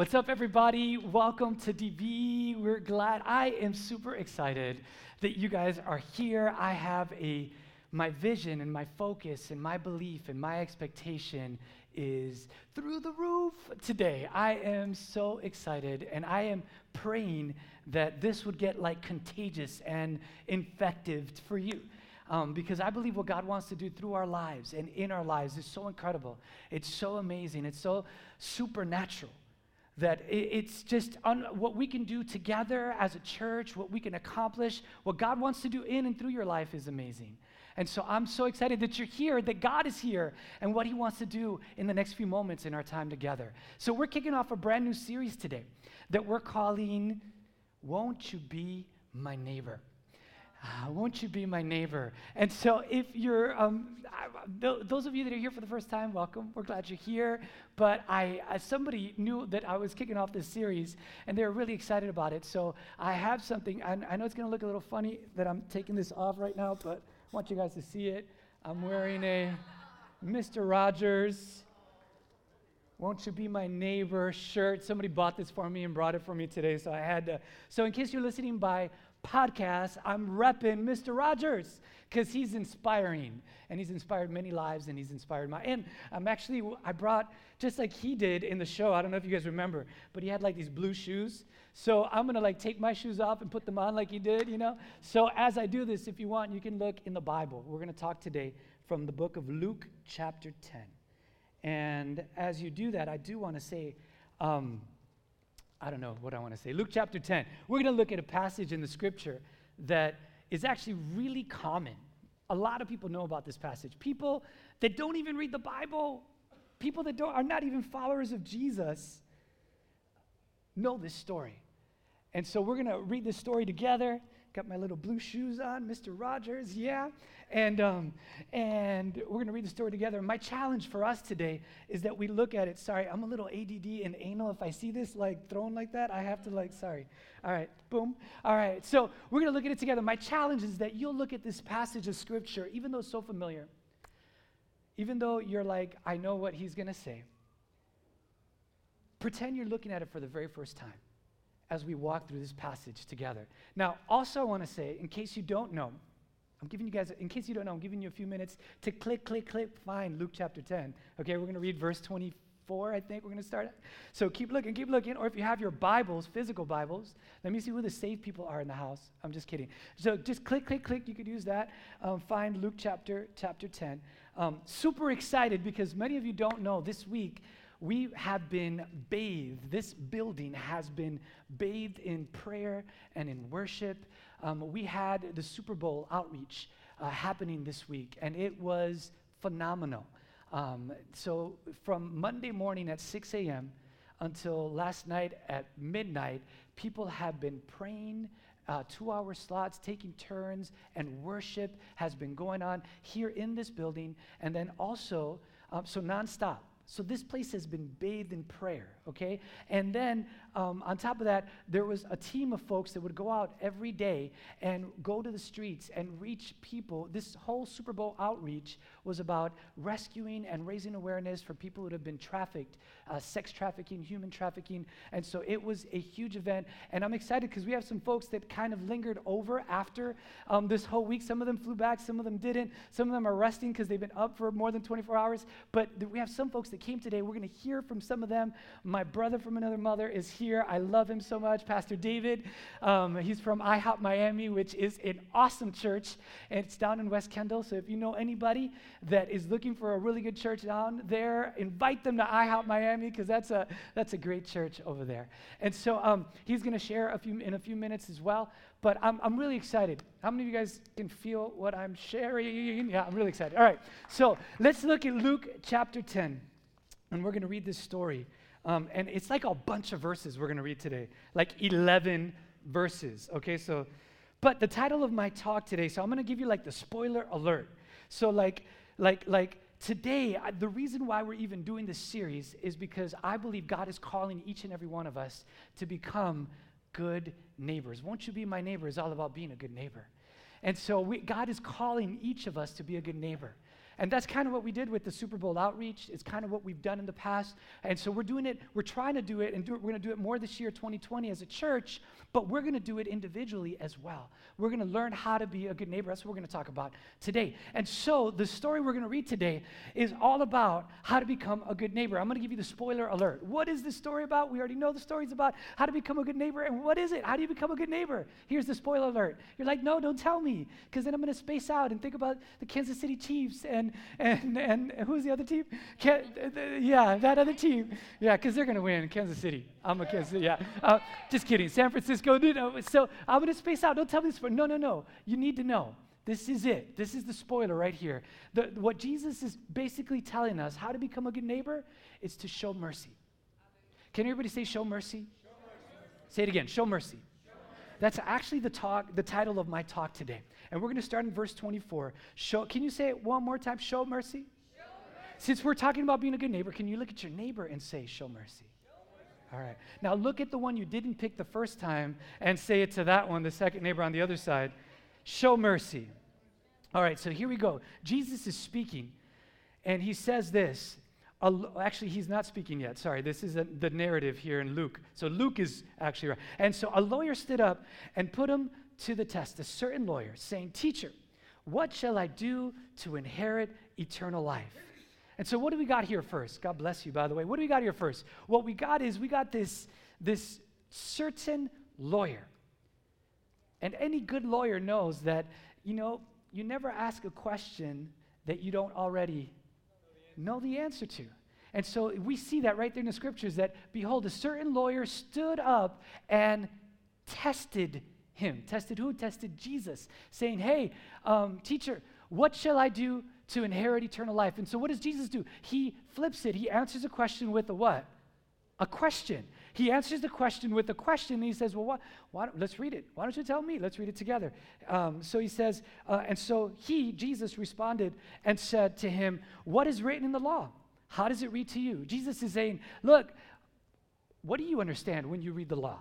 What's up, everybody? Welcome to DB. We're glad. I am super excited that you guys are here. I have a my vision and my focus and my belief and my expectation is through the roof today. I am so excited and I am praying that this would get like contagious and infective for you. Um, because I believe what God wants to do through our lives and in our lives is so incredible. It's so amazing. It's so supernatural that it's just un- what we can do together as a church, what we can accomplish, what God wants to do in and through your life is amazing. And so I'm so excited that you're here, that God is here, and what He wants to do in the next few moments in our time together. So we're kicking off a brand new series today that we're calling Won't You Be My Neighbor? Uh, won't you be my neighbor? And so, if you're, um, th- those of you that are here for the first time, welcome. We're glad you're here. But I, uh, somebody knew that I was kicking off this series, and they were really excited about it. So I have something. I, I know it's going to look a little funny that I'm taking this off right now, but I want you guys to see it. I'm wearing a Mr. Rogers. Won't you be my neighbor shirt? Somebody bought this for me and brought it for me today, so I had to. So, in case you're listening by podcast, I'm repping Mr. Rogers because he's inspiring and he's inspired many lives and he's inspired my. And I'm actually, I brought, just like he did in the show, I don't know if you guys remember, but he had like these blue shoes. So I'm gonna like take my shoes off and put them on like he did, you know? So as I do this, if you want, you can look in the Bible. We're gonna talk today from the book of Luke, chapter 10. And as you do that, I do wanna say, um, I don't know what I want to say. Luke chapter 10. We're going to look at a passage in the scripture that is actually really common. A lot of people know about this passage. People that don't even read the Bible, people that don't, are not even followers of Jesus, know this story. And so we're going to read this story together. Got my little blue shoes on, Mr. Rogers, yeah. And, um, and we're going to read the story together. My challenge for us today is that we look at it. Sorry, I'm a little ADD and anal. If I see this like thrown like that, I have to like, sorry. All right, boom. All right, so we're going to look at it together. My challenge is that you'll look at this passage of scripture, even though it's so familiar, even though you're like, I know what he's going to say, pretend you're looking at it for the very first time as we walk through this passage together. Now, also, I want to say, in case you don't know, I'm giving you guys, in case you don't know, I'm giving you a few minutes to click, click, click, find Luke chapter 10. Okay, we're going to read verse 24, I think we're going to start. So keep looking, keep looking. Or if you have your Bibles, physical Bibles, let me see who the saved people are in the house. I'm just kidding. So just click, click, click. You could use that. Um, find Luke chapter, chapter 10. Um, super excited because many of you don't know this week we have been bathed. This building has been bathed in prayer and in worship. Um, we had the Super Bowl outreach uh, happening this week, and it was phenomenal. Um, so, from Monday morning at 6 a.m. until last night at midnight, people have been praying. Uh, two hour slots, taking turns, and worship has been going on here in this building, and then also, um, so nonstop. So this place has been bathed in prayer, okay? And then um, on top of that, there was a team of folks that would go out every day and go to the streets and reach people. This whole Super Bowl outreach was about rescuing and raising awareness for people who have been trafficked, uh, sex trafficking, human trafficking. And so it was a huge event. And I'm excited because we have some folks that kind of lingered over after um, this whole week. Some of them flew back, some of them didn't. Some of them are resting because they've been up for more than 24 hours. But th- we have some folks that came today. We're going to hear from some of them. My brother from another mother is here. I love him so much. Pastor David, um, he's from IHOP Miami, which is an awesome church. And it's down in West Kendall. So if you know anybody that is looking for a really good church down there, invite them to IHOP Miami because that's a, that's a great church over there. And so um, he's going to share a few, in a few minutes as well. But I'm, I'm really excited. How many of you guys can feel what I'm sharing? Yeah, I'm really excited. All right, so let's look at Luke chapter 10. And we're going to read this story um, and it's like a bunch of verses we're going to read today, like 11 verses. Okay, so, but the title of my talk today, so I'm going to give you like the spoiler alert. So, like, like, like today, the reason why we're even doing this series is because I believe God is calling each and every one of us to become good neighbors. Won't you be my neighbor? is all about being a good neighbor. And so we, God is calling each of us to be a good neighbor. And that's kind of what we did with the Super Bowl outreach. It's kind of what we've done in the past. And so we're doing it, we're trying to do it, and do it, we're going to do it more this year, 2020, as a church, but we're going to do it individually as well. We're going to learn how to be a good neighbor. That's what we're going to talk about today. And so the story we're going to read today is all about how to become a good neighbor. I'm going to give you the spoiler alert. What is this story about? We already know the story's about how to become a good neighbor. And what is it? How do you become a good neighbor? Here's the spoiler alert. You're like, no, don't tell me, because then I'm going to space out and think about the Kansas City Chiefs and and and who's the other team? yeah, that other team. Yeah, because they're to win. Kansas City. I'm a Kansas City. Yeah. Uh, just kidding. San Francisco. You so I'm to space out. Don't tell me this. No, no, no. You need to know. This is it. This is the spoiler right here. The, what Jesus is basically telling us how to become a good neighbor is to show mercy. Can everybody say show mercy? show mercy? Say it again. Show mercy. That's actually the talk, the title of my talk today. And we're going to start in verse 24. Show, can you say it one more time? Show mercy? show mercy. Since we're talking about being a good neighbor, can you look at your neighbor and say, show mercy? All right. Now look at the one you didn't pick the first time and say it to that one, the second neighbor on the other side. Show mercy. All right, so here we go. Jesus is speaking, and he says this. Actually, he's not speaking yet. Sorry, this is a, the narrative here in Luke. So Luke is actually right. And so a lawyer stood up and put him to the test, a certain lawyer, saying, Teacher, what shall I do to inherit eternal life? And so, what do we got here first? God bless you, by the way. What do we got here first? What we got is we got this, this certain lawyer. And any good lawyer knows that, you know, you never ask a question that you don't already know the answer to. And so we see that right there in the scriptures that, behold, a certain lawyer stood up and tested him. Tested who? Tested Jesus, saying, Hey, um, teacher, what shall I do to inherit eternal life. And so what does Jesus do? He flips it. He answers a question with a what? A question. He answers the question with a question, and he says, Well, what, why let's read it. Why don't you tell me? Let's read it together. Um, so he says, uh, And so he, Jesus, responded and said to him, What is written in the law? How does it read to you? Jesus is saying, Look, what do you understand when you read the law?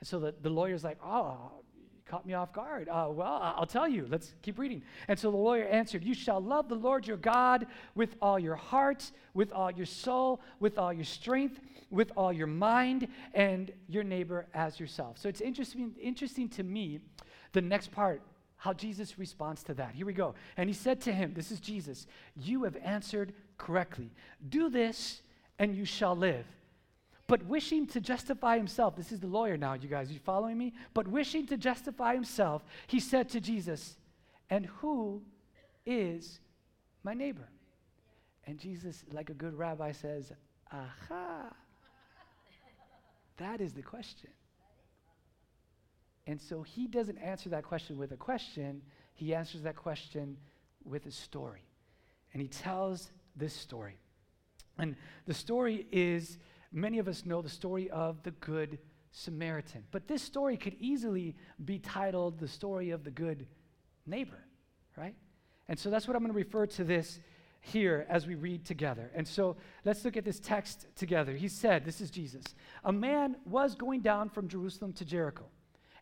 And so the, the lawyer's like, Oh, caught me off guard. Uh, well, I'll tell you. Let's keep reading. And so the lawyer answered, You shall love the Lord your God with all your heart, with all your soul, with all your strength, with all your mind, and your neighbor as yourself. So it's interesting, interesting to me, the next part, how Jesus responds to that. Here we go. And he said to him, This is Jesus, you have answered correctly. Do this, and you shall live. But wishing to justify himself, this is the lawyer now, you guys, you following me? But wishing to justify himself, he said to Jesus, And who is my neighbor? And Jesus, like a good rabbi, says, Aha. That is the question. And so he doesn't answer that question with a question, he answers that question with a story. And he tells this story. And the story is many of us know the story of the Good Samaritan. But this story could easily be titled the story of the good neighbor, right? And so that's what I'm going to refer to this here as we read together. And so let's look at this text together. He said, This is Jesus. A man was going down from Jerusalem to Jericho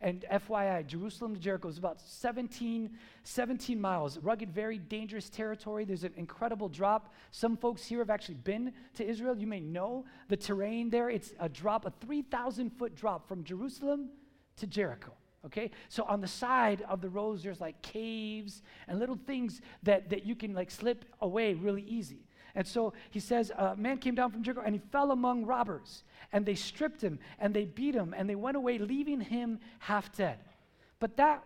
and FYI, Jerusalem to Jericho is about 17, 17 miles. Rugged, very dangerous territory. There's an incredible drop. Some folks here have actually been to Israel. You may know the terrain there. It's a drop, a 3,000 foot drop from Jerusalem to Jericho. Okay? So on the side of the roads, there's like caves and little things that, that you can like slip away really easy. And so he says, a man came down from Jericho and he fell among robbers. And they stripped him and they beat him and they went away, leaving him half dead. But that,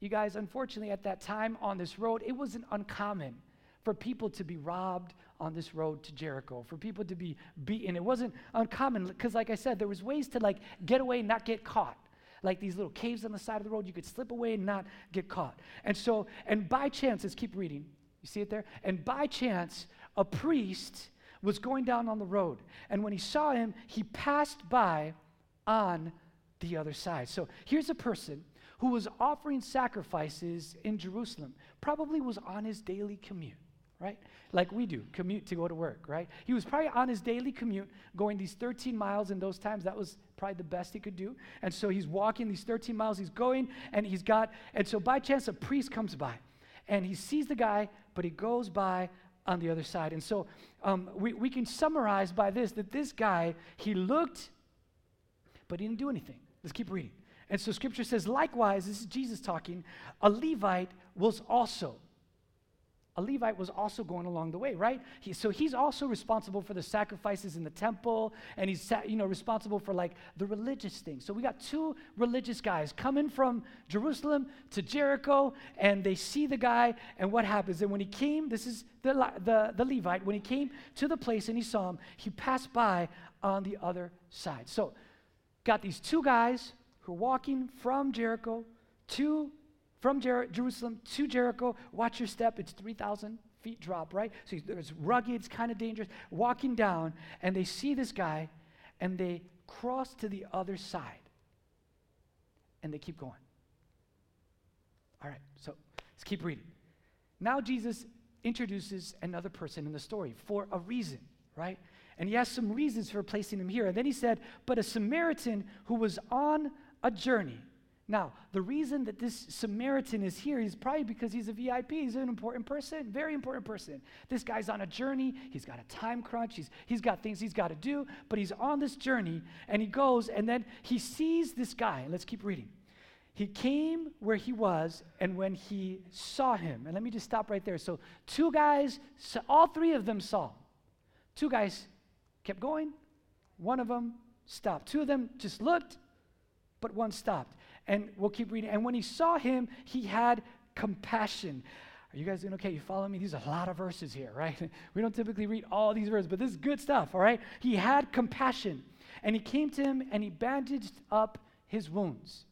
you guys, unfortunately, at that time on this road, it wasn't uncommon for people to be robbed on this road to Jericho, for people to be beaten. It wasn't uncommon because, like I said, there was ways to like get away not get caught like these little caves on the side of the road. You could slip away and not get caught. And so, and by chance, let's keep reading. You see it there? And by chance, a priest was going down on the road. And when he saw him, he passed by on the other side. So here's a person who was offering sacrifices in Jerusalem, probably was on his daily commute, right? Like we do, commute to go to work, right? He was probably on his daily commute going these 13 miles in those times. That was probably the best he could do. And so he's walking these 13 miles, he's going, and he's got, and so by chance a priest comes by and he sees the guy but he goes by on the other side. And so um, we, we can summarize by this that this guy, he looked, but he didn't do anything. Let's keep reading. And so scripture says, likewise, this is Jesus talking, a Levite was also a Levite was also going along the way, right? He, so he's also responsible for the sacrifices in the temple, and he's you know responsible for like the religious things. So we got two religious guys coming from Jerusalem to Jericho, and they see the guy, and what happens? And when he came, this is the, the, the Levite, when he came to the place and he saw him, he passed by on the other side. So got these two guys who are walking from Jericho to from Jer- Jerusalem to Jericho. Watch your step, it's 3,000 feet drop, right? So it's rugged, it's kind of dangerous. Walking down, and they see this guy, and they cross to the other side. And they keep going. All right, so let's keep reading. Now Jesus introduces another person in the story for a reason, right? And he has some reasons for placing him here. And then he said, But a Samaritan who was on a journey now, the reason that this Samaritan is here is probably because he's a VIP. He's an important person, very important person. This guy's on a journey. He's got a time crunch. He's, he's got things he's got to do, but he's on this journey and he goes and then he sees this guy. Let's keep reading. He came where he was, and when he saw him, and let me just stop right there. So, two guys, all three of them saw. Two guys kept going, one of them stopped. Two of them just looked, but one stopped. And we'll keep reading. And when he saw him, he had compassion. Are you guys doing okay? You follow me? These are a lot of verses here, right? We don't typically read all these verses, but this is good stuff, all right? He had compassion. And he came to him and he bandaged up his wounds,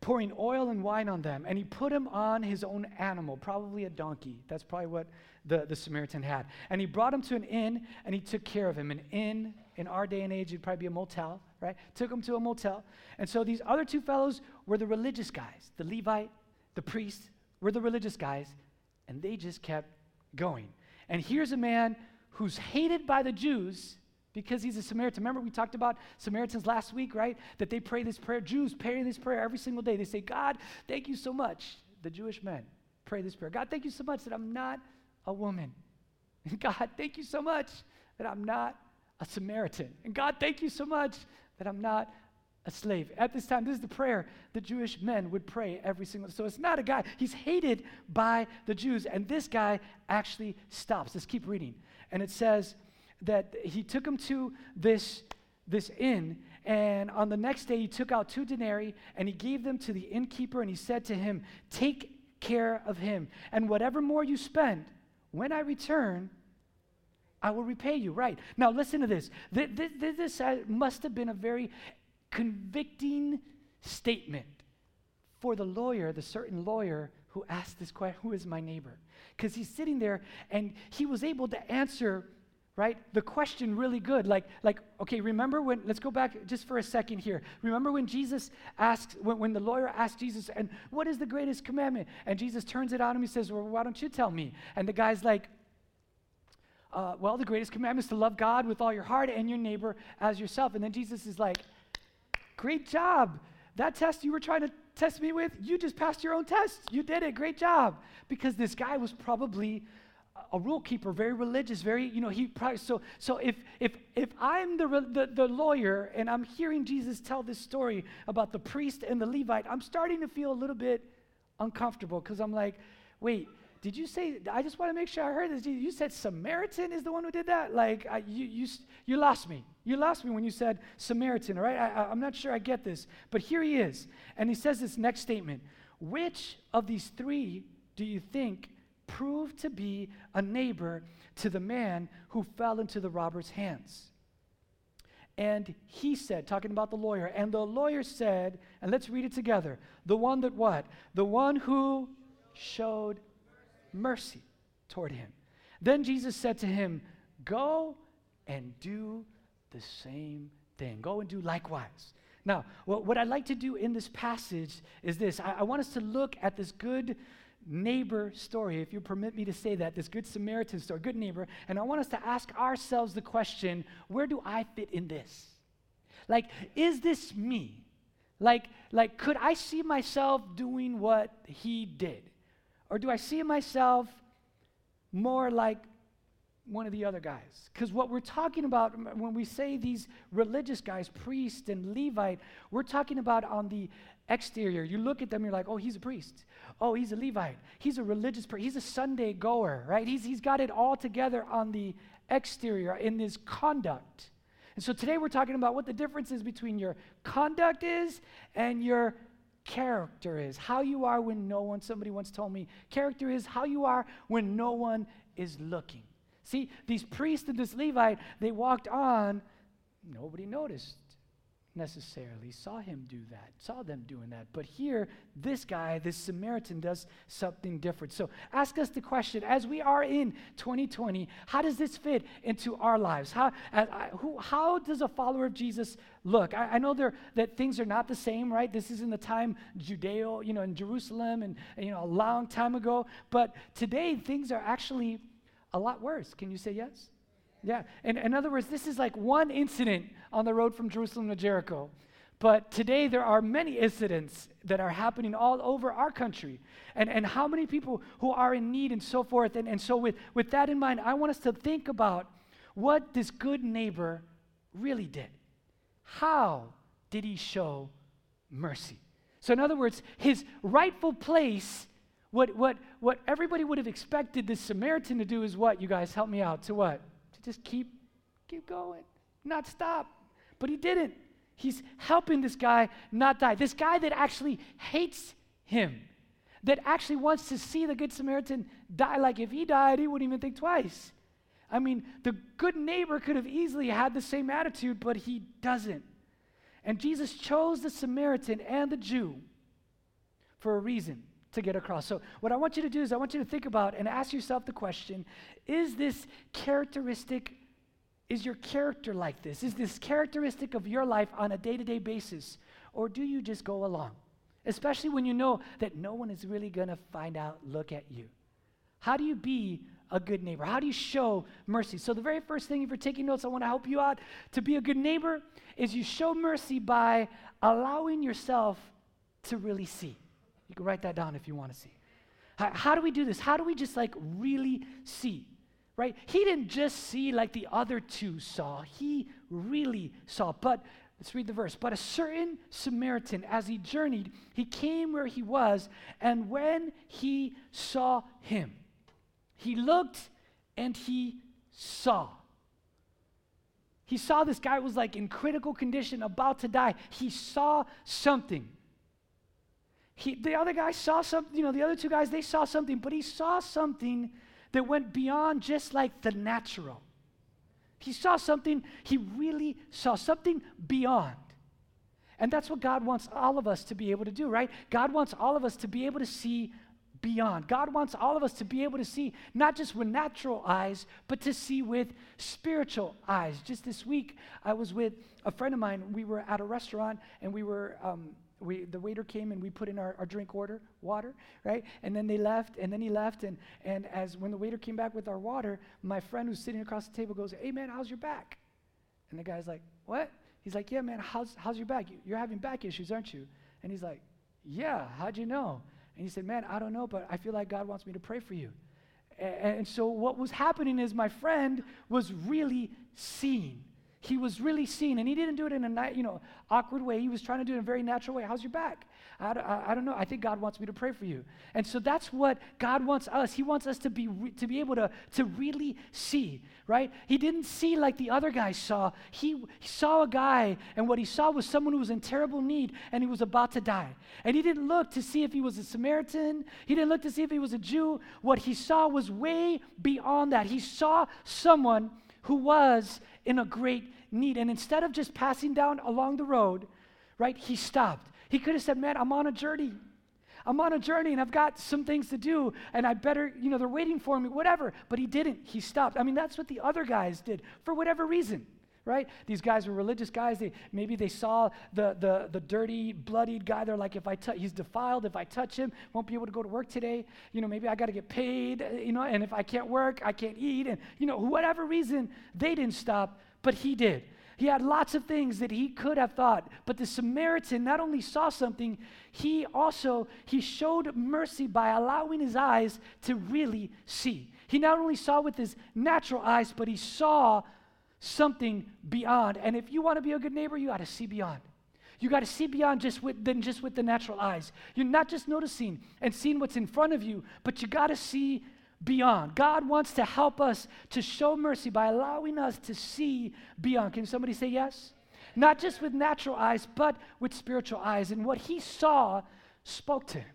pouring oil and wine on them. And he put him on his own animal, probably a donkey. That's probably what the, the Samaritan had. And he brought him to an inn and he took care of him. An inn in our day and age would probably be a motel, right? Took him to a motel. And so these other two fellows were the religious guys. The Levite, the priest, were the religious guys. And they just kept going. And here's a man who's hated by the Jews because he's a Samaritan. Remember, we talked about Samaritans last week, right? That they pray this prayer. Jews pray this prayer every single day. They say, God, thank you so much. The Jewish men pray this prayer. God, thank you so much that I'm not a woman. God, thank you so much that I'm not a Samaritan. And God, thank you so much that I'm not a slave. At this time, this is the prayer the Jewish men would pray every single So it's not a guy, he's hated by the Jews. And this guy actually stops. Let's keep reading. And it says that he took him to this, this inn, and on the next day he took out two denarii and he gave them to the innkeeper, and he said to him, Take care of him. And whatever more you spend, when I return, I will repay you. Right. Now, listen to this. This, this must have been a very convicting statement for the lawyer, the certain lawyer who asked this question Who is my neighbor? Because he's sitting there and he was able to answer right the question really good like like okay remember when let's go back just for a second here remember when jesus asks when, when the lawyer asked jesus and what is the greatest commandment and jesus turns it on him he says well why don't you tell me and the guy's like uh, well the greatest commandment is to love god with all your heart and your neighbor as yourself. And then jesus is like great job. That test you were trying to test me with you just passed your own test. You did it. Great job. Because this guy was probably a rule keeper, very religious, very, you know, he probably, so, so if, if, if I'm the, the, the lawyer and I'm hearing Jesus tell this story about the priest and the Levite, I'm starting to feel a little bit uncomfortable because I'm like, wait, did you say, I just want to make sure I heard this. You said Samaritan is the one who did that? Like, I, you, you, you lost me. You lost me when you said Samaritan, all right? I, I'm not sure I get this. But here he is. And he says this next statement Which of these three do you think proved to be a neighbor to the man who fell into the robber's hands. And he said, talking about the lawyer, and the lawyer said, and let's read it together the one that what? The one who showed mercy toward him. Then Jesus said to him, Go and do the same thing. Go and do likewise. Now, what, what I'd like to do in this passage is this I, I want us to look at this good neighbor story, if you permit me to say that, this Good Samaritan story, good neighbor, and I want us to ask ourselves the question where do I fit in this? Like, is this me? Like, like, could I see myself doing what he did? Or do I see myself more like one of the other guys? Because what we're talking about when we say these religious guys, priest and Levite, we're talking about on the exterior. You look at them, you're like, oh, he's a priest. Oh, he's a Levite. He's a religious person. He's a Sunday goer, right? He's, he's got it all together on the exterior in his conduct. And so today we're talking about what the difference is between your conduct is and your character is. How you are when no one, somebody once told me, character is how you are when no one is looking. See, these priests and this Levite, they walked on, nobody noticed necessarily saw him do that, saw them doing that. But here, this guy, this Samaritan, does something different. So ask us the question as we are in 2020, how does this fit into our lives? How, uh, who, how does a follower of Jesus look? I, I know there, that things are not the same, right? This is in the time Judeo, you know, in Jerusalem and, you know, a long time ago. But today, things are actually a lot worse. Can you say yes? Yeah. And in other words, this is like one incident on the road from Jerusalem to Jericho. But today there are many incidents that are happening all over our country. And, and how many people who are in need and so forth. And, and so, with, with that in mind, I want us to think about what this good neighbor really did. How did he show mercy? So, in other words, his rightful place, what, what, what everybody would have expected this Samaritan to do is what? You guys, help me out. To what? Just keep, keep going, not stop. But he didn't. He's helping this guy not die. This guy that actually hates him, that actually wants to see the Good Samaritan die. Like if he died, he wouldn't even think twice. I mean, the good neighbor could have easily had the same attitude, but he doesn't. And Jesus chose the Samaritan and the Jew for a reason to get across. So, what I want you to do is, I want you to think about and ask yourself the question is this characteristic, is your character like this? Is this characteristic of your life on a day to day basis? Or do you just go along? Especially when you know that no one is really going to find out, look at you. How do you be a good neighbor? How do you show mercy? So, the very first thing, if you're taking notes, I want to help you out to be a good neighbor is you show mercy by allowing yourself to really see. You can write that down if you want to see. How, how, do we do this? How do we just like really see? Right? He didn't just see like the other two saw, he really saw. But let's read the verse. But a certain Samaritan, as he journeyed, he came where he was, and when he saw him, he looked and he saw. He saw this guy was like in critical condition, about to die. He saw something. He, the other guy saw something, you know, the other two guys, they saw something, but he saw something that went beyond just like the natural. He saw something, he really saw something beyond. And that's what God wants all of us to be able to do, right? God wants all of us to be able to see beyond. God wants all of us to be able to see not just with natural eyes, but to see with spiritual eyes. Just this week, I was with a friend of mine. We were at a restaurant and we were um, we, the waiter came and we put in our, our drink order, water, right? And then they left, and then he left. And, and as when the waiter came back with our water, my friend who's sitting across the table goes, Hey, man, how's your back? And the guy's like, What? He's like, Yeah, man, how's, how's your back? You're having back issues, aren't you? And he's like, Yeah, how'd you know? And he said, Man, I don't know, but I feel like God wants me to pray for you. And, and so what was happening is my friend was really seeing he was really seen, and he didn't do it in a you know awkward way. He was trying to do it in a very natural way. How's your back? I, I, I, don't know. I think God wants me to pray for you. And so that's what God wants us. He wants us to be to be able to to really see, right? He didn't see like the other guy saw. He, he saw a guy, and what he saw was someone who was in terrible need, and he was about to die. And he didn't look to see if he was a Samaritan. He didn't look to see if he was a Jew. What he saw was way beyond that. He saw someone who was in a great need. And instead of just passing down along the road, right, he stopped. He could have said, Man, I'm on a journey. I'm on a journey and I've got some things to do and I better, you know, they're waiting for me, whatever. But he didn't. He stopped. I mean, that's what the other guys did for whatever reason right? These guys were religious guys. They, maybe they saw the, the, the dirty, bloodied guy. They're like, if I touch, he's defiled. If I touch him, won't be able to go to work today. You know, maybe I got to get paid, uh, you know, and if I can't work, I can't eat. And, you know, whatever reason, they didn't stop, but he did. he had lots of things that he could have thought. But the Samaritan not only saw something, he also he showed mercy by allowing his eyes to really see. He not only saw with his natural eyes, but he saw something beyond. And if you want to be a good neighbor, you got to see beyond. You got to see beyond just with, than just with the natural eyes. You're not just noticing and seeing what's in front of you, but you got to see beyond. God wants to help us to show mercy by allowing us to see beyond. Can somebody say yes? Not just with natural eyes, but with spiritual eyes. And what he saw spoke to him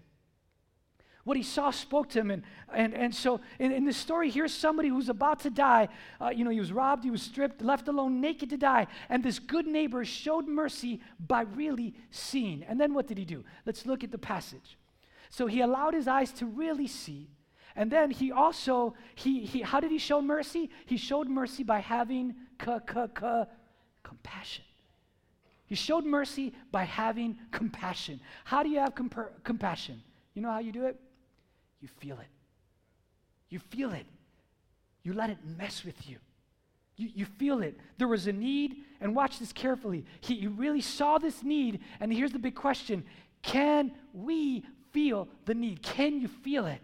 what he saw spoke to him. And, and, and so in, in this story, here's somebody who's about to die. Uh, you know, he was robbed, he was stripped, left alone, naked to die. And this good neighbor showed mercy by really seeing. And then what did he do? Let's look at the passage. So he allowed his eyes to really see. And then he also, he, he, how did he show mercy? He showed mercy by having ka, ka, ka, compassion. He showed mercy by having compassion. How do you have comp- compassion? You know how you do it? You feel it. You feel it. You let it mess with you. You, you feel it. There was a need, and watch this carefully. He, he really saw this need, and here's the big question Can we feel the need? Can you feel it?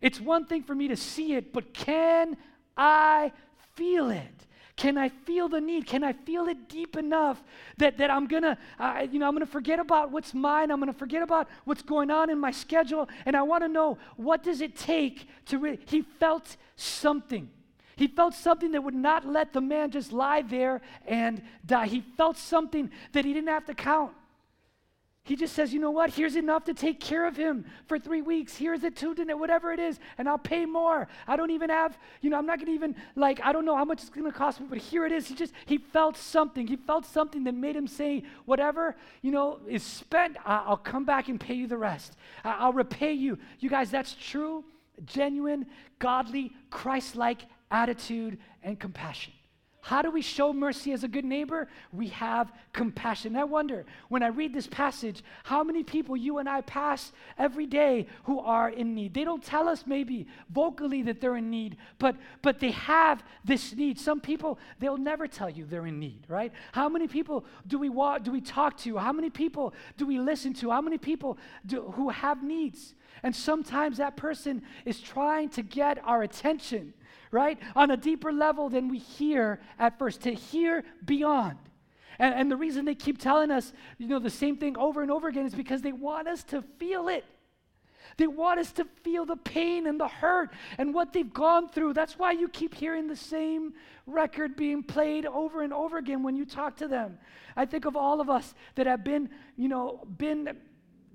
It's one thing for me to see it, but can I feel it? Can I feel the need? Can I feel it deep enough that, that I'm gonna, uh, you know, I'm gonna forget about what's mine. I'm gonna forget about what's going on in my schedule, and I want to know what does it take to. Re-? He felt something. He felt something that would not let the man just lie there and die. He felt something that he didn't have to count. He just says, you know what? Here's enough to take care of him for three weeks. Here's a two, whatever it is, and I'll pay more. I don't even have, you know, I'm not to even, like, I don't know how much it's to cost me, but here it is. He just, he felt something. He felt something that made him say, whatever, you know, is spent, I'll come back and pay you the rest. I'll repay you. You guys, that's true, genuine, godly, Christ like attitude and compassion. How do we show mercy as a good neighbor? We have compassion. I wonder, when I read this passage, how many people you and I pass every day who are in need? They don't tell us maybe vocally that they're in need, but, but they have this need. Some people, they'll never tell you they're in need, right? How many people do we, walk, do we talk to? How many people do we listen to? How many people do, who have needs? And sometimes that person is trying to get our attention right? On a deeper level than we hear at first, to hear beyond. And, and the reason they keep telling us, you know, the same thing over and over again is because they want us to feel it. They want us to feel the pain and the hurt and what they've gone through. That's why you keep hearing the same record being played over and over again when you talk to them. I think of all of us that have been, you know, been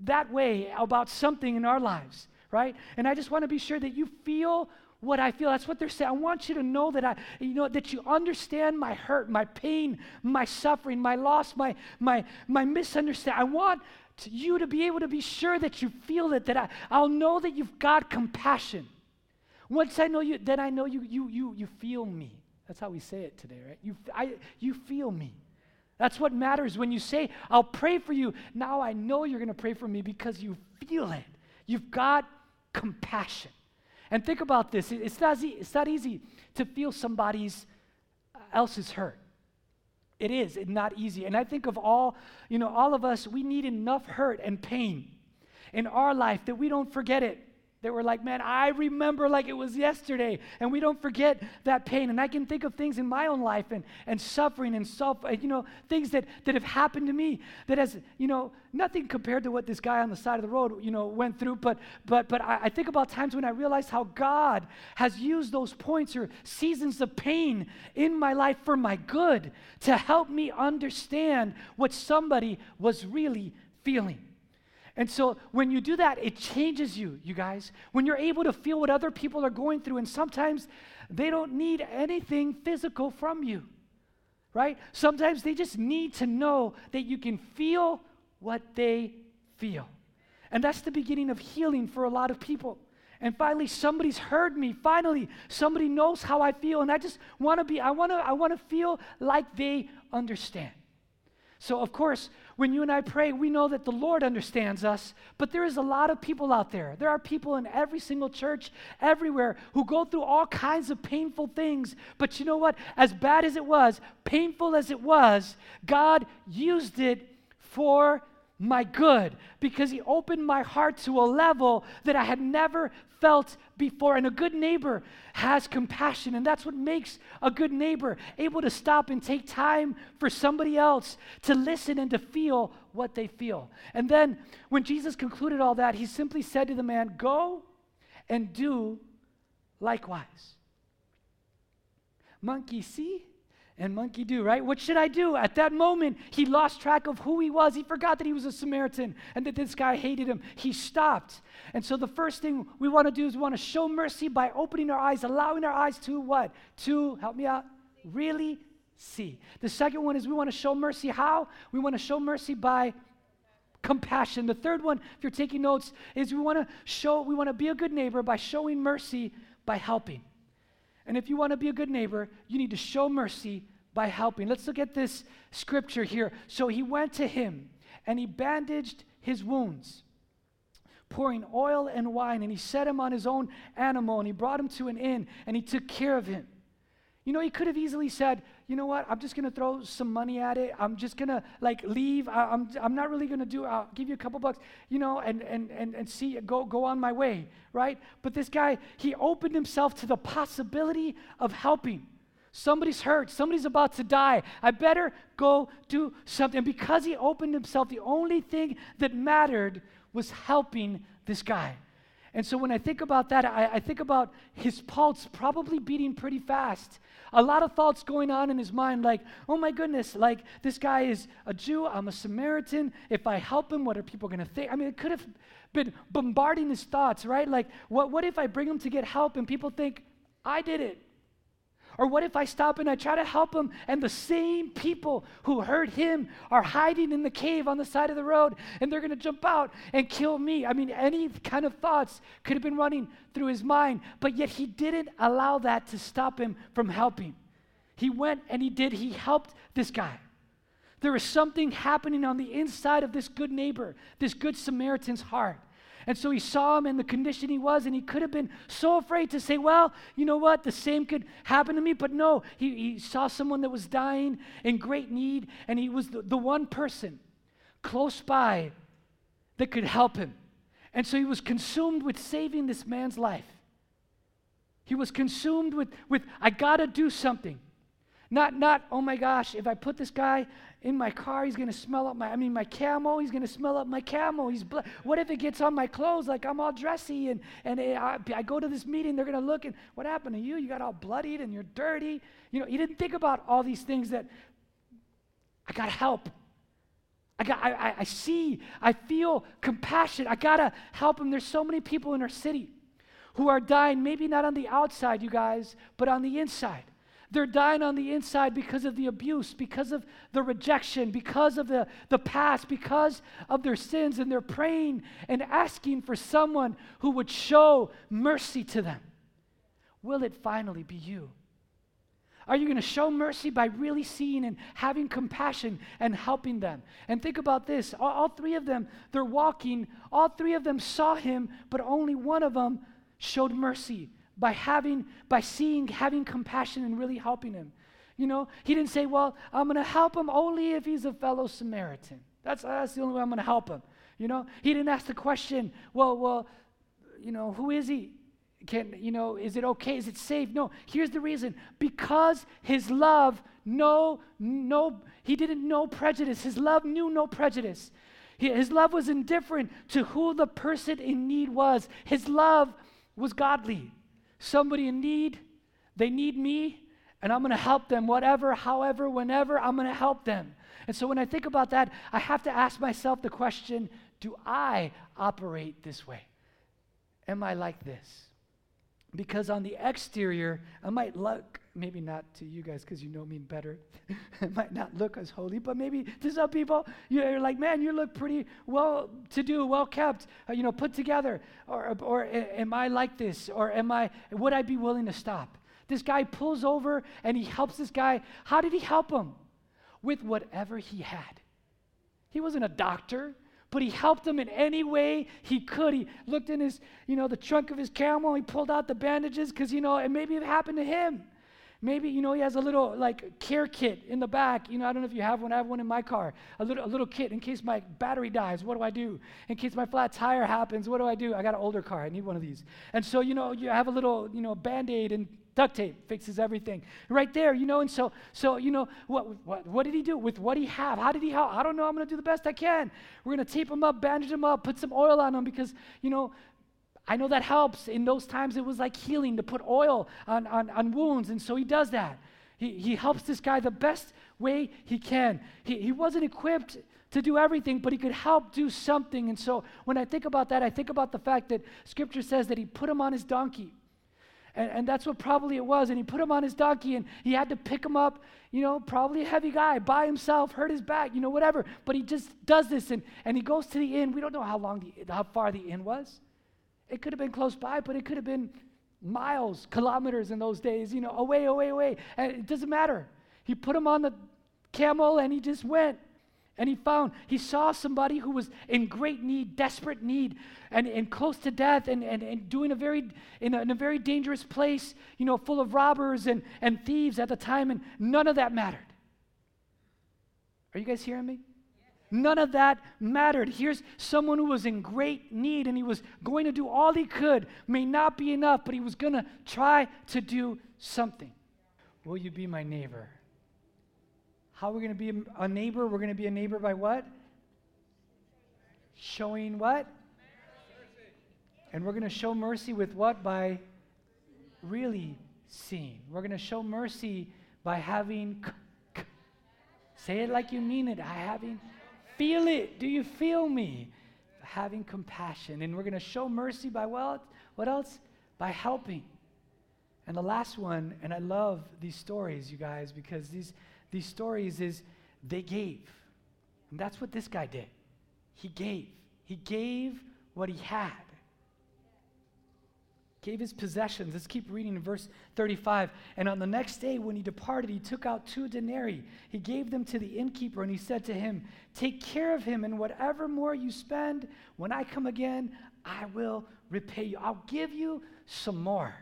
that way about something in our lives, right? And I just want to be sure that you feel what I feel. That's what they're saying. I want you to know that I, you know, that you understand my hurt, my pain, my suffering, my loss, my my my misunderstanding. I want to, you to be able to be sure that you feel it, that I, I'll know that you've got compassion. Once I know you, then I know you you you you feel me. That's how we say it today, right? You I you feel me. That's what matters when you say, I'll pray for you. Now I know you're going to pray for me because you feel it. You've got compassion. And think about this it's not, easy, it's not easy to feel somebody's uh, else's hurt. It is not easy. And I think of all, you know, all of us, we need enough hurt and pain in our life that we don't forget it that were like, man, I remember like it was yesterday. And we don't forget that pain. And I can think of things in my own life and, and suffering and self, uh, you know, things that, that have happened to me that has, you know, nothing compared to what this guy on the side of the road, you know, went through. But, but, but I, I think about times when I realized how God has used those points or seasons of pain in my life for my good to help me understand what somebody was really feeling. And so when you do that, it changes you, you guys. When you're able to feel what other people are going through, and sometimes they don't need anything physical from you, right? Sometimes they just need to know that you can feel what they feel. And that's the beginning of healing for a lot of people. And finally, somebody's heard me. Finally, somebody knows how I feel. And I just want to be, I want to, I want to feel like they understand. So, of course, when you and I pray, we know that the Lord understands us, but there is a lot of people out there. There are people in every single church, everywhere, who go through all kinds of painful things. But you know what? As bad as it was, painful as it was, God used it for my good because he opened my heart to a level that I had never felt before. And a good neighbor has compassion, and that's what makes a good neighbor able to stop and take time for somebody else to listen and to feel what they feel. And then when Jesus concluded all that, he simply said to the man, Go and do likewise. Monkey see, and monkey do, right? What should I do? At that moment, he lost track of who he was. He forgot that he was a Samaritan and that this guy hated him. He stopped. And so the first thing we want to do is we want to show mercy by opening our eyes, allowing our eyes to what? To, help me out, really see. The second one is we want to show mercy. How? We want to show mercy by compassion. The third one, if you're taking notes, is we want to show, we want to be a good neighbor by showing mercy by helping. And if you want to be a good neighbor, you need to show mercy by helping. Let's look at this scripture here. So he went to him and he bandaged his wounds, pouring oil and wine, and he set him on his own animal and he brought him to an inn and he took care of him. You know, he could have easily said, you know what, I'm just going to throw some money at it. I'm just going to like leave. I, am I'm, I'm not really going to do, I'll give you a couple bucks, you know, and, and, and, and see, go, go on my way, right? But this guy, he opened himself to the possibility of helping. Somebody's hurt. Somebody's about to die. I better go do something. And because he opened himself, the only thing that mattered was helping this guy. And so when I think about that, I, I, think about his pulse probably beating pretty fast. A lot of thoughts going on in his mind, like, oh my goodness, like this guy is a Jew, I'm a Samaritan. If I help him, what are people going to think? I mean, it could have been bombarding his thoughts, right? Like, what, what if I bring him to get help and people think, I did it? Or what if I stop and I try to help him and the same people who hurt him are hiding in the cave on the side of the road and they're going to jump out and kill me? I mean, any kind of thoughts could have been running through his mind, but yet he didn't allow that to stop him from helping. He went and he did, he helped this guy. There was something happening on the inside of this good neighbor, this good Samaritan's heart. And so he saw him in the condition he was, and he could have been so afraid to say, Well, you know what? The same could happen to me. But no, he, he saw someone that was dying in great need, and he was the, the one person close by that could help him. And so he was consumed with saving this man's life. He was consumed with, with I got to do something. Not, not, oh my gosh, if I put this guy in my car, he's gonna smell up my, I mean, my camo, he's gonna smell up my camo. He's, bl- what if it gets on my clothes like I'm all dressy and, and it, I, I go to this meeting, they're gonna look and what happened to you? You got all bloodied and you're dirty. You know, he didn't think about all these things that I gotta help. I, got, I, I see, I feel compassion. I gotta help him. There's so many people in our city who are dying, maybe not on the outside, you guys, but on the inside. They're dying on the inside because of the abuse, because of the rejection, because of the, the past, because of their sins, and they're praying and asking for someone who would show mercy to them. Will it finally be you? Are you going to show mercy by really seeing and having compassion and helping them? And think about this all, all, three of them, they're walking, all three of them saw him, but only one of them showed mercy by having, by seeing, having compassion and really helping him. You know, he didn't say, Well, I'm going to help him only if he's a fellow Samaritan. That's, that's the only way I'm going to help him. You know, he didn't ask the question, Well, well, you know, who is he? Can, you know, is it okay? Is it safe? No. Here's the reason because his love, no, no, he didn't know prejudice. His love knew no prejudice. His love was indifferent to who the person in need was. His love was godly somebody in need, they need me, and I'm going to help them, whatever, however, whenever, I'm going to help them. And so when I think about that, I have to ask myself the question do I operate this way? Am I like this? Because on the exterior, I might look, maybe not to you guys because you know me better. it might not look as holy, but maybe to some people, you're like, man, you look pretty well to do, well kept, uh, you know, put together. Or, or am I like this? Or am I, would I be willing to stop? This guy pulls over and he helps this guy. How did he help him? With whatever he had. He wasn't a doctor, but he helped him in any way he could. He looked in his, you know, the trunk of his camel, and he pulled out the bandages because, you know, and maybe it happened to him. Maybe, you know, he has a little like care kit in the back. You know, I don't know if you have one. I have one in my car. A little, a little kit in case my battery dies. What do I do? In case my flat tire happens, what do I do? I got an older car. I need one of these. And so, you know, you have a little, you know, band-aid and duct tape fixes everything right there you know and so so you know what what, what did he do with what he have how did he help i don't know i'm going to do the best i can we're going to tape him up bandage him up put some oil on him because you know I know that helps. In those times, it was like healing to put oil on, on, on wounds, and so he does that. He, he helps this guy the best way he can. He, he wasn't equipped to do everything, but he could help do something. And so when I think about that, I think about the fact that Scripture says that he put him on his donkey. And, and, that's what probably it was. And he put him on his donkey and he had to pick him up, you know, probably a heavy guy by himself, hurt his back, you know, whatever. But he just does this and, and he goes to the inn. We don't know how long, the, how far the inn was. It could have been close by, but it could have been miles, kilometers in those days, you know, away, away, away. And it doesn't matter. He put him on the camel and he just went. And he found, he saw somebody who was in great need, desperate need, and, and close to death, and, and, and doing a very, in a, in a very dangerous place, you know, full of robbers and, and thieves at the time, and none of that mattered. Are you guys hearing me? None of that mattered. Here's someone who was in great need and he was going to do all he could. May not be enough, but he was going to try to do something. Will you be my neighbor? How are we going to be a neighbor? We're going to be a neighbor by what? Showing what? Mercy. And we're going to show mercy with what? By really seeing. We're going to show mercy by having. Say it like you mean it. I having. feel it? Do you feel me? Having compassion. And we're going to show mercy by what? What else? By helping. And the last one, and I love these stories, you guys, because these, these stories is they gave. And that's what this guy did. He gave. He gave what he had gave his possessions. Let's keep reading in verse 35. And on the next day, when he departed, he took out two denarii. He gave them to the innkeeper, and he said to him, Take care of him, and whatever more you spend, when I come again, I will repay you. I'll give you some more.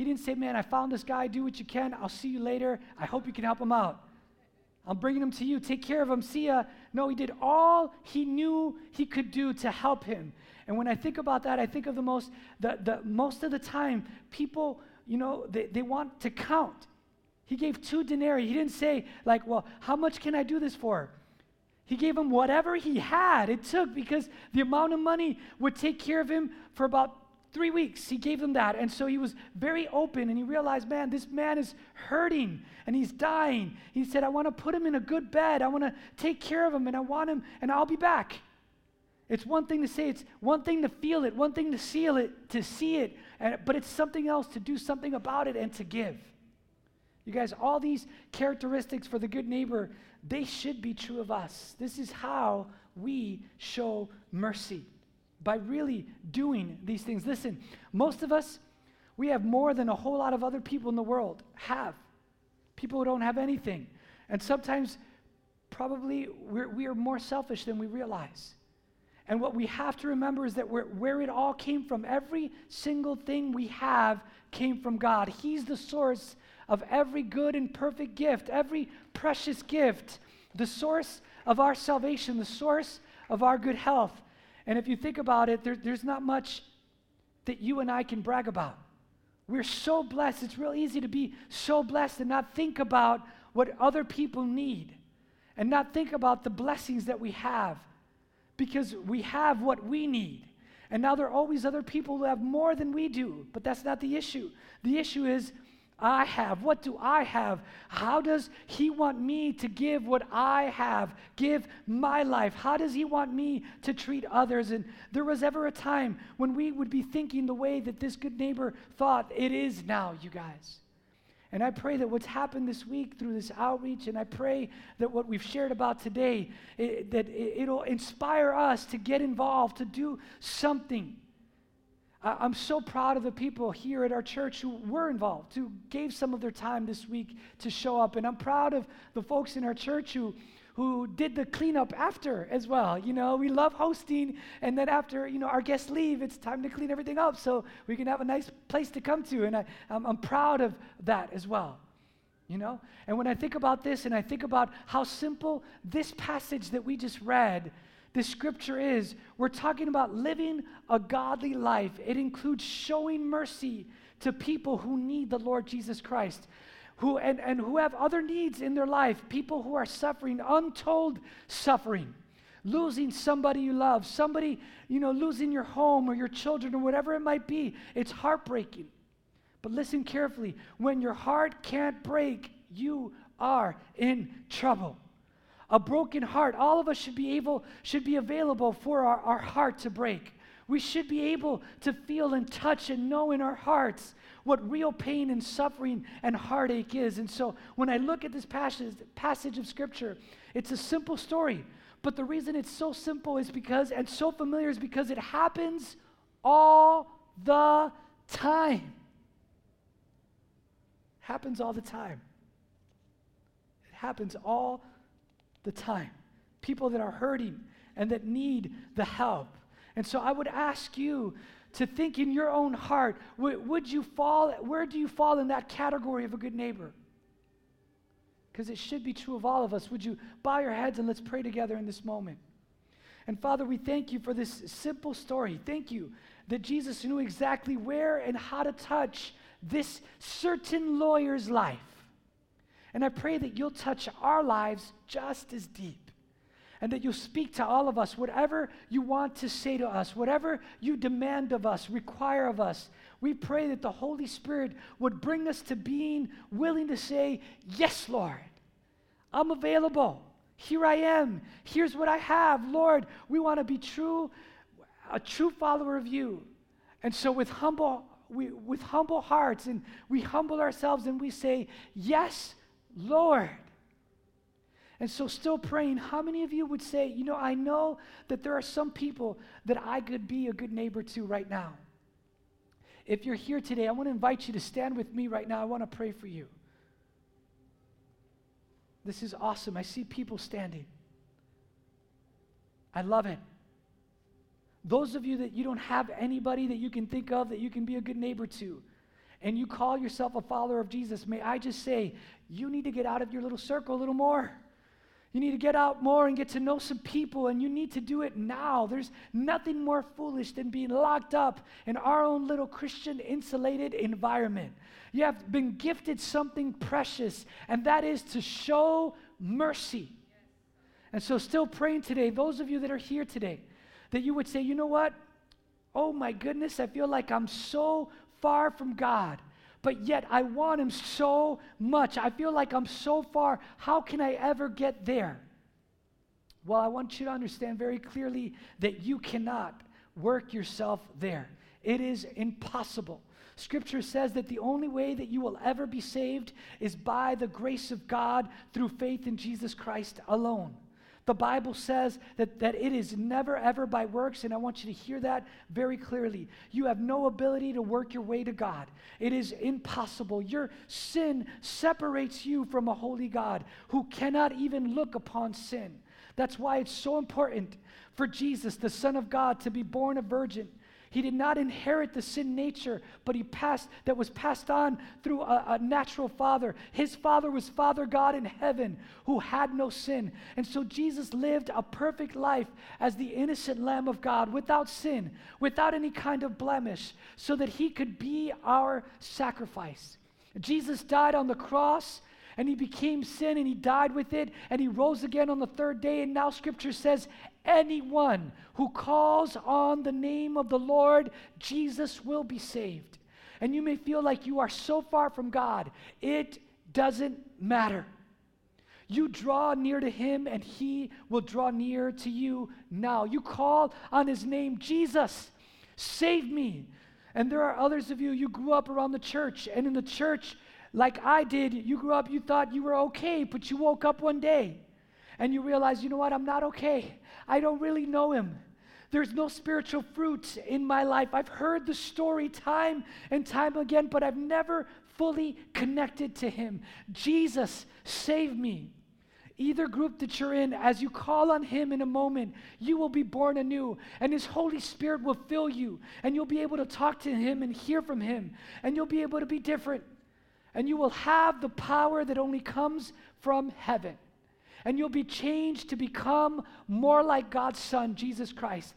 He didn't say, Man, I found this guy. Do what you can. I'll see you later. I hope you can help him out. I'm bringing him to you. Take care of him. See ya. No, he did all he knew he could do to help him. And when I think about that, I think of the most, the, the most of the time, people, you know, they, they want to count. He gave two denarii. He didn't say, like, well, how much can I do this for? He gave him whatever he had. It took because the amount of money would take care of him for about three weeks. He gave them that. And so he was very open and he realized, man, this man is hurting and he's dying. He said, I want to put him in a good bed. I want to take care of him and I want him and I'll be back. It's one thing to say, it's one thing to feel it, one thing to seal it, to see it, and, but it's something else to do something about it and to give. You guys, all these characteristics for the good neighbor, they should be true of us. This is how we show mercy by really doing these things. Listen, most of us, we have more than a whole lot of other people in the world have. People who don't have anything. And sometimes, probably, we're, we are more selfish than we realize. And what we have to remember is that where it all came from, every single thing we have came from God. He's the source of every good and perfect gift, every precious gift, the source of our salvation, the source of our good health. And if you think about it, there, there's not much that you and I can brag about. We're so blessed. It's real easy to be so blessed and not think about what other people need and not think about the blessings that we have because we have what we need. And now there are always other people who have more than we do, but that's not the issue. The issue is, I have. What do I have? How does He want me to give what I have? Give my life. How does He want me to treat others? And there was ever a time when we would be thinking the way that this good neighbor thought it is now, you guys. And I pray that what's happened this week through this outreach, and I pray that what we've shared about today, it, that it, will inspire us to get involved, to do something. I'm so proud of the people here at our church who were involved, who gave some of their time this week to show up. And I'm proud of the folks in our church who, who did the cleanup after as well. You know, we love hosting, and then after you know our guests leave, it's time to clean everything up so we can have a nice place to come to. And I, I'm, I'm proud of that as well. You know, and when I think about this, and I think about how simple this passage that we just read this scripture is we're talking about living a godly life. It includes showing mercy to people who need the Lord Jesus Christ. Who, and, and who have other needs in their life, people who are suffering, untold suffering, losing somebody you love, somebody, you know, losing your home or your children or whatever it might be. It's heartbreaking. But listen carefully when your heart can't break, you are in trouble a broken heart. All of us should be able, should be available for our, our heart to break. We should be able to feel and touch and know in our hearts what real pain and suffering and heartache is. And so when I look at this passage, passage of Scripture, it's a simple story. But the reason it's so simple is because, and so familiar, is because it happens all the time. Happens all the time. It happens all the time. People that are hurting and that need the help. And so I would ask you to think in your own heart would, you fall, where do you fall in that category of a good neighbor? Because it should be true of all of us. Would you bow your heads and let's pray together in this moment? And Father, we thank you for this simple story. Thank you that Jesus knew exactly where and how to touch this certain lawyer's life. And I pray that you'll touch our lives just as deep. And that you'll speak to all of us, whatever you want to say to us, whatever you demand of us, require of us. We pray that the Holy Spirit would bring us to being willing to say, Yes, Lord, I'm available. Here I am. Here's what I have. Lord, we want to be true, a true follower of you. And so with humble, we, with humble hearts, and we humble ourselves and we say, Yes, Lord. And so, still praying, how many of you would say, you know, I know that there are some people that I could be a good neighbor to right now? If you're here today, I want to invite you to stand with me right now. I want to pray for you. This is awesome. I see people standing. I love it. Those of you that you don't have anybody that you can think of that you can be a good neighbor to, and you call yourself a follower of Jesus, may I just say, you need to get out of your little circle a little more. You need to get out more and get to know some people, and you need to do it now. There's nothing more foolish than being locked up in our own little Christian insulated environment. You have been gifted something precious, and that is to show mercy. And so, still praying today, those of you that are here today, that you would say, you know what? Oh my goodness, I feel like I'm so far from God, but yet I want Him so much. I feel like I'm so far. How can I ever get there? Well, I want you to understand very clearly that you cannot work yourself there. It is impossible. Scripture says that the only way that you will ever be saved is by the grace of God through faith in Jesus Christ alone. The Bible says that, that it is never ever by works, and I want you to hear that very clearly. You have no ability to work your way to God, it is impossible. Your sin separates you from a holy God who cannot even look upon sin. That's why it's so important for Jesus, the Son of God, to be born a virgin he did not inherit the sin nature, but he passed that was passed on through a, a, natural father. His father was Father God in heaven who had no sin. And so Jesus lived a perfect life as the innocent Lamb of God without sin, without any kind of blemish, so that he could be our sacrifice. Jesus died on the cross and he became sin and he died with it and he rose again on the third day. And now scripture says, anyone who calls on the name of the Lord Jesus will be saved. And you may feel like you are so far from God, it doesn't matter. You draw near to him, and he will draw near to you now. You call on his name, Jesus, save me. And there are others of you, you grew up around the church, and in the church, like I did, you grew up, you thought you were okay, but you woke up one day and you realize, you know what, I'm not okay. I don't really know him. There's no spiritual fruit in my life. I've heard the story time and time again, but I've never fully connected to him. Jesus, save me. either group that you're in, as you call on Him in a moment, you will be born anew, and His Holy Spirit will fill you, and you'll be able to talk to Him and hear from Him, and you'll be able to be different. And you will have the power that only comes from heaven. And you'll be changed to become more like God's Son, Jesus Christ.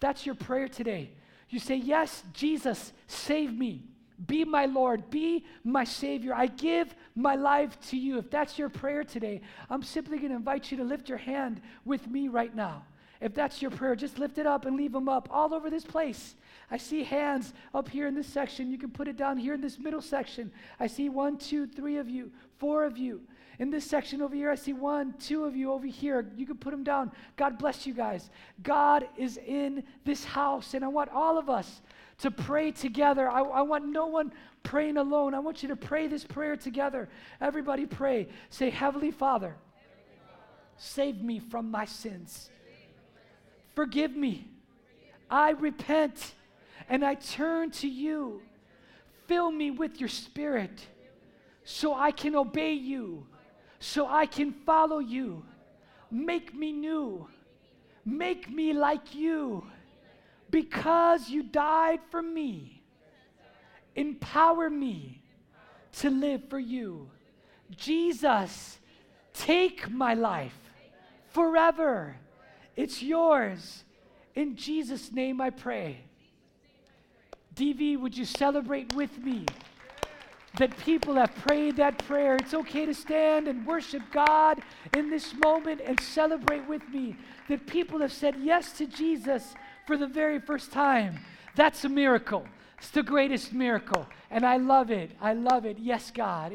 That's your prayer today. You say, Yes, Jesus, save me. Be my Lord. Be my Savior. I give my life to you. If that's your prayer today, I'm simply going to invite you to lift your hand with me right now. If that's your prayer, just lift it up and leave them up all over this place. I see hands up here in this section. You can put it down here in this middle section. I see one, two, three of you, four of you. In this section over here, I see one, two of you over here. You can put them down. God bless you guys. God is in this house, and I want all of us to pray together. I, I want no one praying alone. I want you to pray this prayer together. Everybody pray. Say, Heavenly Father, save me from my sins. Forgive me. I repent and I turn to you. Fill me with your spirit so I can obey you, so I can follow you. Make me new. Make me like you because you died for me, empower me to live for you. Jesus, take my life forever. It's yours. In Jesus' name I pray. DV, would you celebrate with me that people have prayed that prayer? It's okay to stand and worship God in this moment and celebrate with me that people have said yes to Jesus for the very first time. That's a miracle. It's the greatest miracle. And I love it. I love it. Yes, God.